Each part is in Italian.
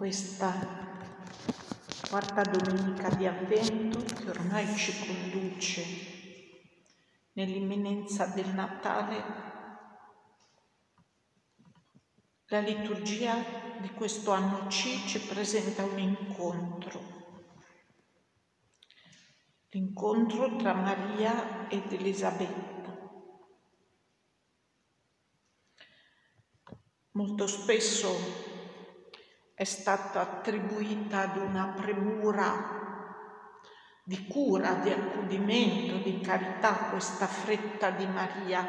questa quarta domenica di avvento che ormai ci conduce nell'imminenza del Natale, la liturgia di questo anno C ci presenta un incontro, l'incontro tra Maria ed Elisabetta. Molto spesso è stata attribuita ad una premura di cura, di accudimento, di carità, questa fretta di Maria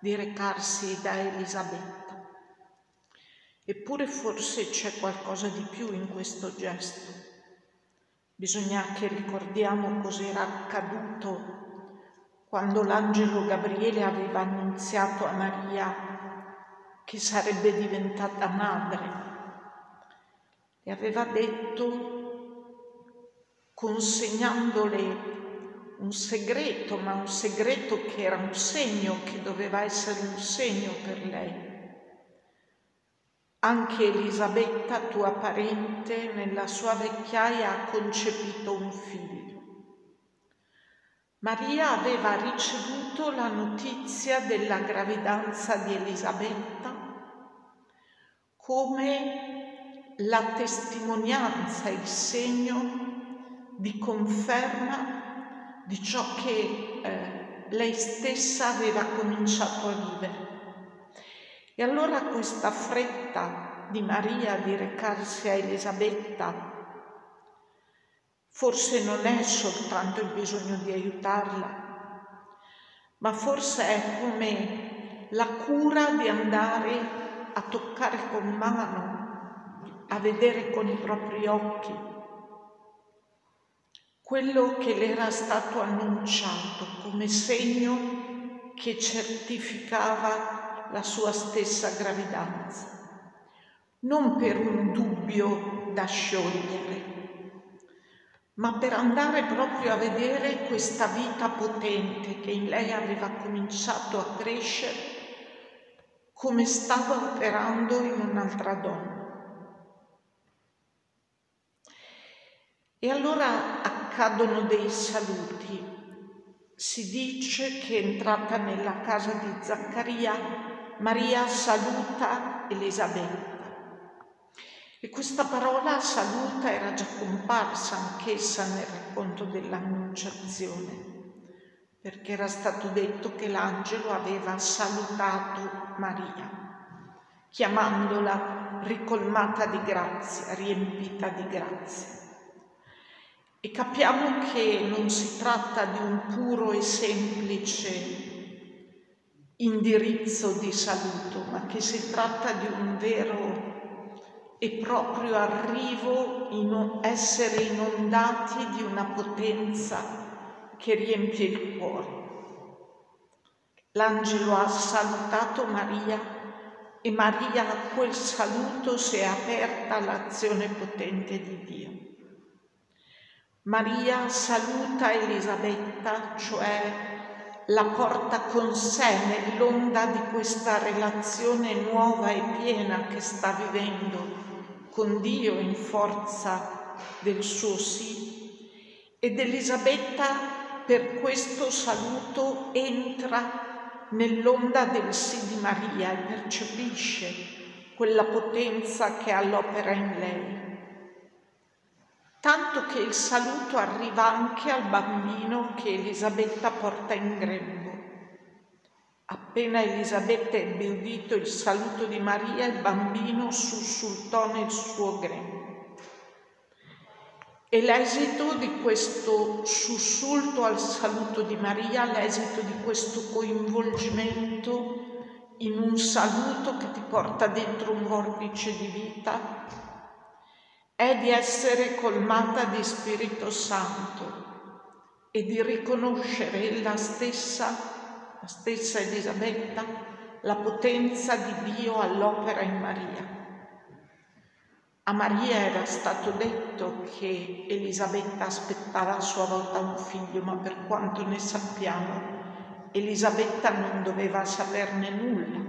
di recarsi da Elisabetta. Eppure forse c'è qualcosa di più in questo gesto. Bisogna che ricordiamo cos'era accaduto quando l'angelo Gabriele aveva annunziato a Maria che sarebbe diventata madre aveva detto, consegnandole un segreto, ma un segreto che era un segno, che doveva essere un segno per lei. Anche Elisabetta, tua parente, nella sua vecchiaia ha concepito un figlio. Maria aveva ricevuto la notizia della gravidanza di Elisabetta come la testimonianza, il segno di conferma di ciò che eh, lei stessa aveva cominciato a vivere. E allora questa fretta di Maria di recarsi a Elisabetta forse non è soltanto il bisogno di aiutarla, ma forse è come la cura di andare a toccare con mano a vedere con i propri occhi quello che le era stato annunciato come segno che certificava la sua stessa gravidanza, non per un dubbio da sciogliere, ma per andare proprio a vedere questa vita potente che in lei aveva cominciato a crescere, come stava operando in un'altra donna. E allora accadono dei saluti. Si dice che entrata nella casa di Zaccaria, Maria saluta Elisabetta. E questa parola saluta era già comparsa anch'essa nel racconto dell'Annunciazione, perché era stato detto che l'angelo aveva salutato Maria, chiamandola ricolmata di grazia, riempita di grazia. E capiamo che non si tratta di un puro e semplice indirizzo di saluto, ma che si tratta di un vero e proprio arrivo in essere inondati di una potenza che riempie il cuore. L'angelo ha salutato Maria e Maria a quel saluto si è aperta all'azione potente di Dio. Maria saluta Elisabetta, cioè la porta con sé nell'onda di questa relazione nuova e piena che sta vivendo con Dio in forza del suo sì. Ed Elisabetta per questo saluto entra nell'onda del sì di Maria e percepisce quella potenza che ha l'opera in lei tanto che il saluto arriva anche al bambino che Elisabetta porta in grembo. Appena Elisabetta ebbe udito il saluto di Maria, il bambino sussultò nel suo grembo. E l'esito di questo sussulto al saluto di Maria, l'esito di questo coinvolgimento in un saluto che ti porta dentro un vortice di vita, è di essere colmata di Spirito Santo e di riconoscere ella stessa, la stessa Elisabetta, la potenza di Dio all'opera in Maria. A Maria era stato detto che Elisabetta aspettava a sua volta un figlio, ma per quanto ne sappiamo, Elisabetta non doveva saperne nulla.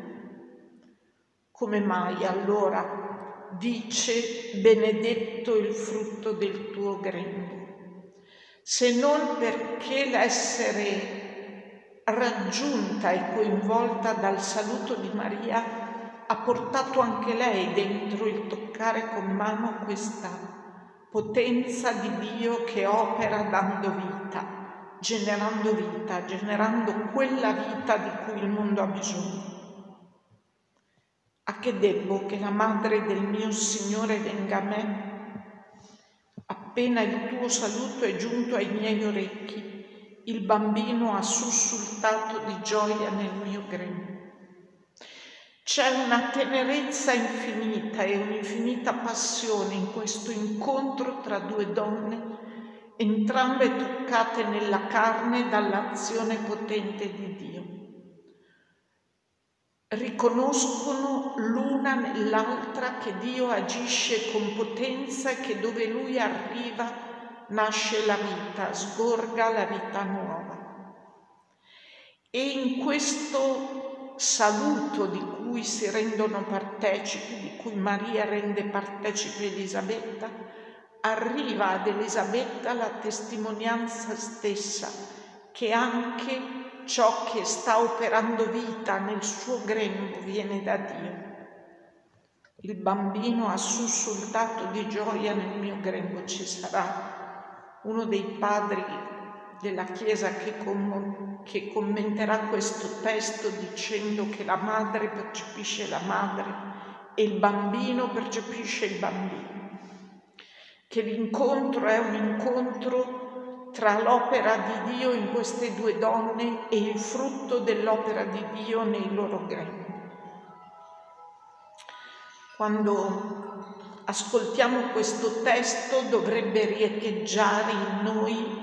Come mai allora dice benedetto il frutto del tuo grembo, se non perché l'essere raggiunta e coinvolta dal saluto di Maria ha portato anche lei dentro il toccare con mano questa potenza di Dio che opera dando vita, generando vita, generando quella vita di cui il mondo ha bisogno. Che debbo che la madre del mio Signore venga a me? Appena il tuo saluto è giunto ai miei orecchi, il bambino ha sussultato di gioia nel mio grembo. C'è una tenerezza infinita e un'infinita passione in questo incontro tra due donne, entrambe toccate nella carne dall'azione potente di Dio riconoscono l'una nell'altra che Dio agisce con potenza e che dove Lui arriva nasce la vita, sgorga la vita nuova. E in questo saluto di cui si rendono partecipi, di cui Maria rende partecipe Elisabetta, arriva ad Elisabetta la testimonianza stessa che anche ciò che sta operando vita nel suo grembo viene da Dio. Il bambino ha sussultato di gioia nel mio grembo. Ci sarà uno dei padri della Chiesa che, com- che commenterà questo testo dicendo che la madre percepisce la madre e il bambino percepisce il bambino, che l'incontro è un incontro tra l'opera di Dio in queste due donne e il frutto dell'opera di Dio nei loro grembi. Quando ascoltiamo questo testo dovrebbe riecheggiare in noi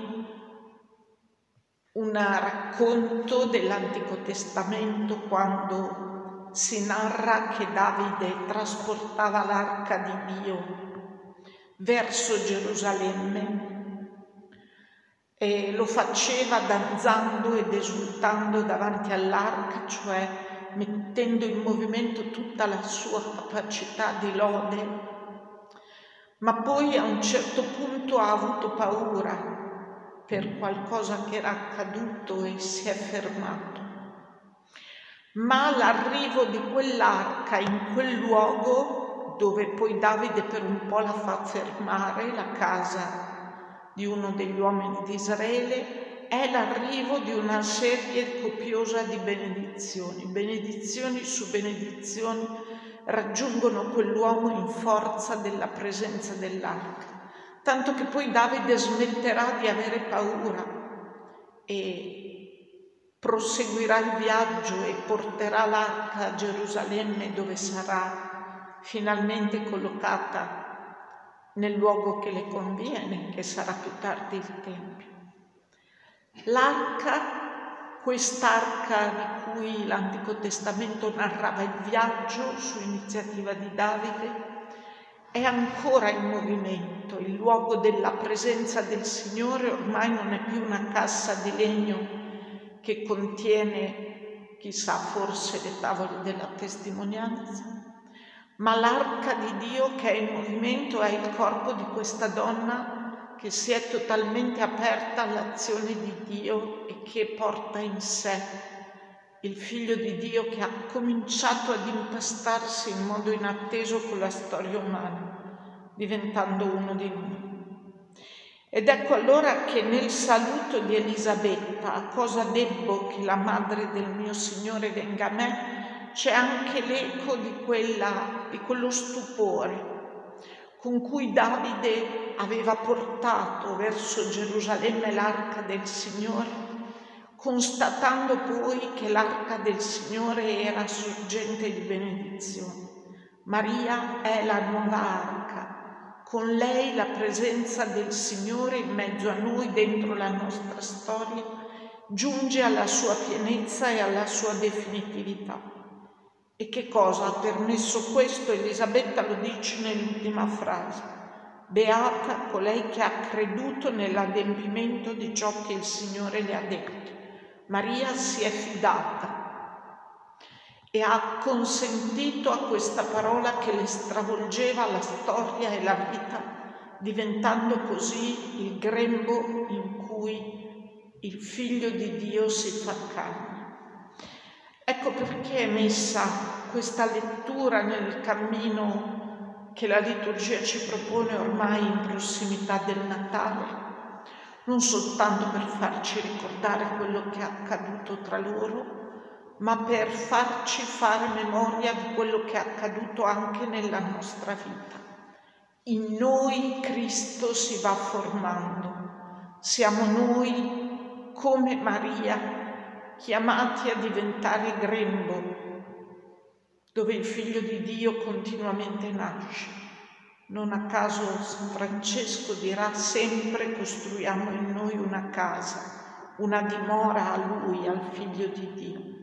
un racconto dell'Antico Testamento quando si narra che Davide trasportava l'arca di Dio verso Gerusalemme e lo faceva danzando ed esultando davanti all'arca, cioè mettendo in movimento tutta la sua capacità di lode, ma poi a un certo punto ha avuto paura per qualcosa che era accaduto e si è fermato. Ma l'arrivo di quell'arca in quel luogo, dove poi Davide per un po' la fa fermare, la casa di uno degli uomini di Israele è l'arrivo di una serie copiosa di benedizioni. Benedizioni su benedizioni raggiungono quell'uomo in forza della presenza dell'arca, tanto che poi Davide smetterà di avere paura e proseguirà il viaggio e porterà l'arca a Gerusalemme dove sarà finalmente collocata nel luogo che le conviene, che sarà più tardi il Tempio. L'arca, quest'arca di cui l'Antico Testamento narrava il viaggio su iniziativa di Davide, è ancora in movimento. Il luogo della presenza del Signore ormai non è più una cassa di legno che contiene, chissà, forse le tavole della testimonianza, ma l'arca di Dio che è in movimento è il corpo di questa donna che si è totalmente aperta all'azione di Dio e che porta in sé il figlio di Dio che ha cominciato ad impastarsi in modo inatteso con la storia umana, diventando uno di noi. Ed ecco allora che nel saluto di Elisabetta, a cosa debbo che la madre del mio Signore venga a me, c'è anche l'eco di, quella, di quello stupore con cui Davide aveva portato verso Gerusalemme l'arca del Signore, constatando poi che l'arca del Signore era sorgente di benedizione. Maria è la nuova arca, con lei la presenza del Signore in mezzo a noi, dentro la nostra storia, giunge alla sua pienezza e alla sua definitività. E che cosa ha permesso questo? Elisabetta lo dice nell'ultima frase. Beata colei che ha creduto nell'adempimento di ciò che il Signore le ha detto. Maria si è fidata. e ha consentito a questa parola che le stravolgeva la storia e la vita, diventando così il grembo in cui il figlio di Dio si fa carne. Ecco perché è messa questa lettura nel cammino che la liturgia ci propone ormai in prossimità del Natale, non soltanto per farci ricordare quello che è accaduto tra loro, ma per farci fare memoria di quello che è accaduto anche nella nostra vita. In noi Cristo si va formando, siamo noi come Maria chiamati a diventare grembo, dove il figlio di Dio continuamente nasce. Non a caso San Francesco dirà sempre costruiamo in noi una casa, una dimora a lui, al figlio di Dio.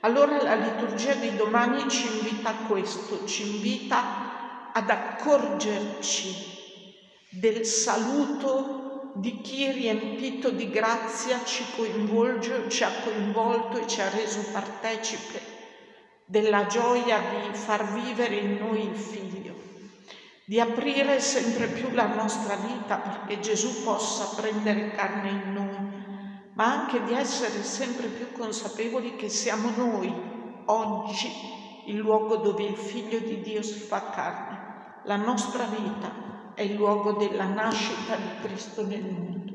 Allora la liturgia di domani ci invita a questo, ci invita ad accorgerci del saluto di chi riempito di grazia ci coinvolge, ci ha coinvolto e ci ha reso partecipe della gioia di far vivere in noi il Figlio, di aprire sempre più la nostra vita perché Gesù possa prendere carne in noi ma anche di essere sempre più consapevoli che siamo noi oggi il luogo dove il Figlio di Dio si fa carne. La nostra vita è il luogo della nascita di Cristo nel mondo.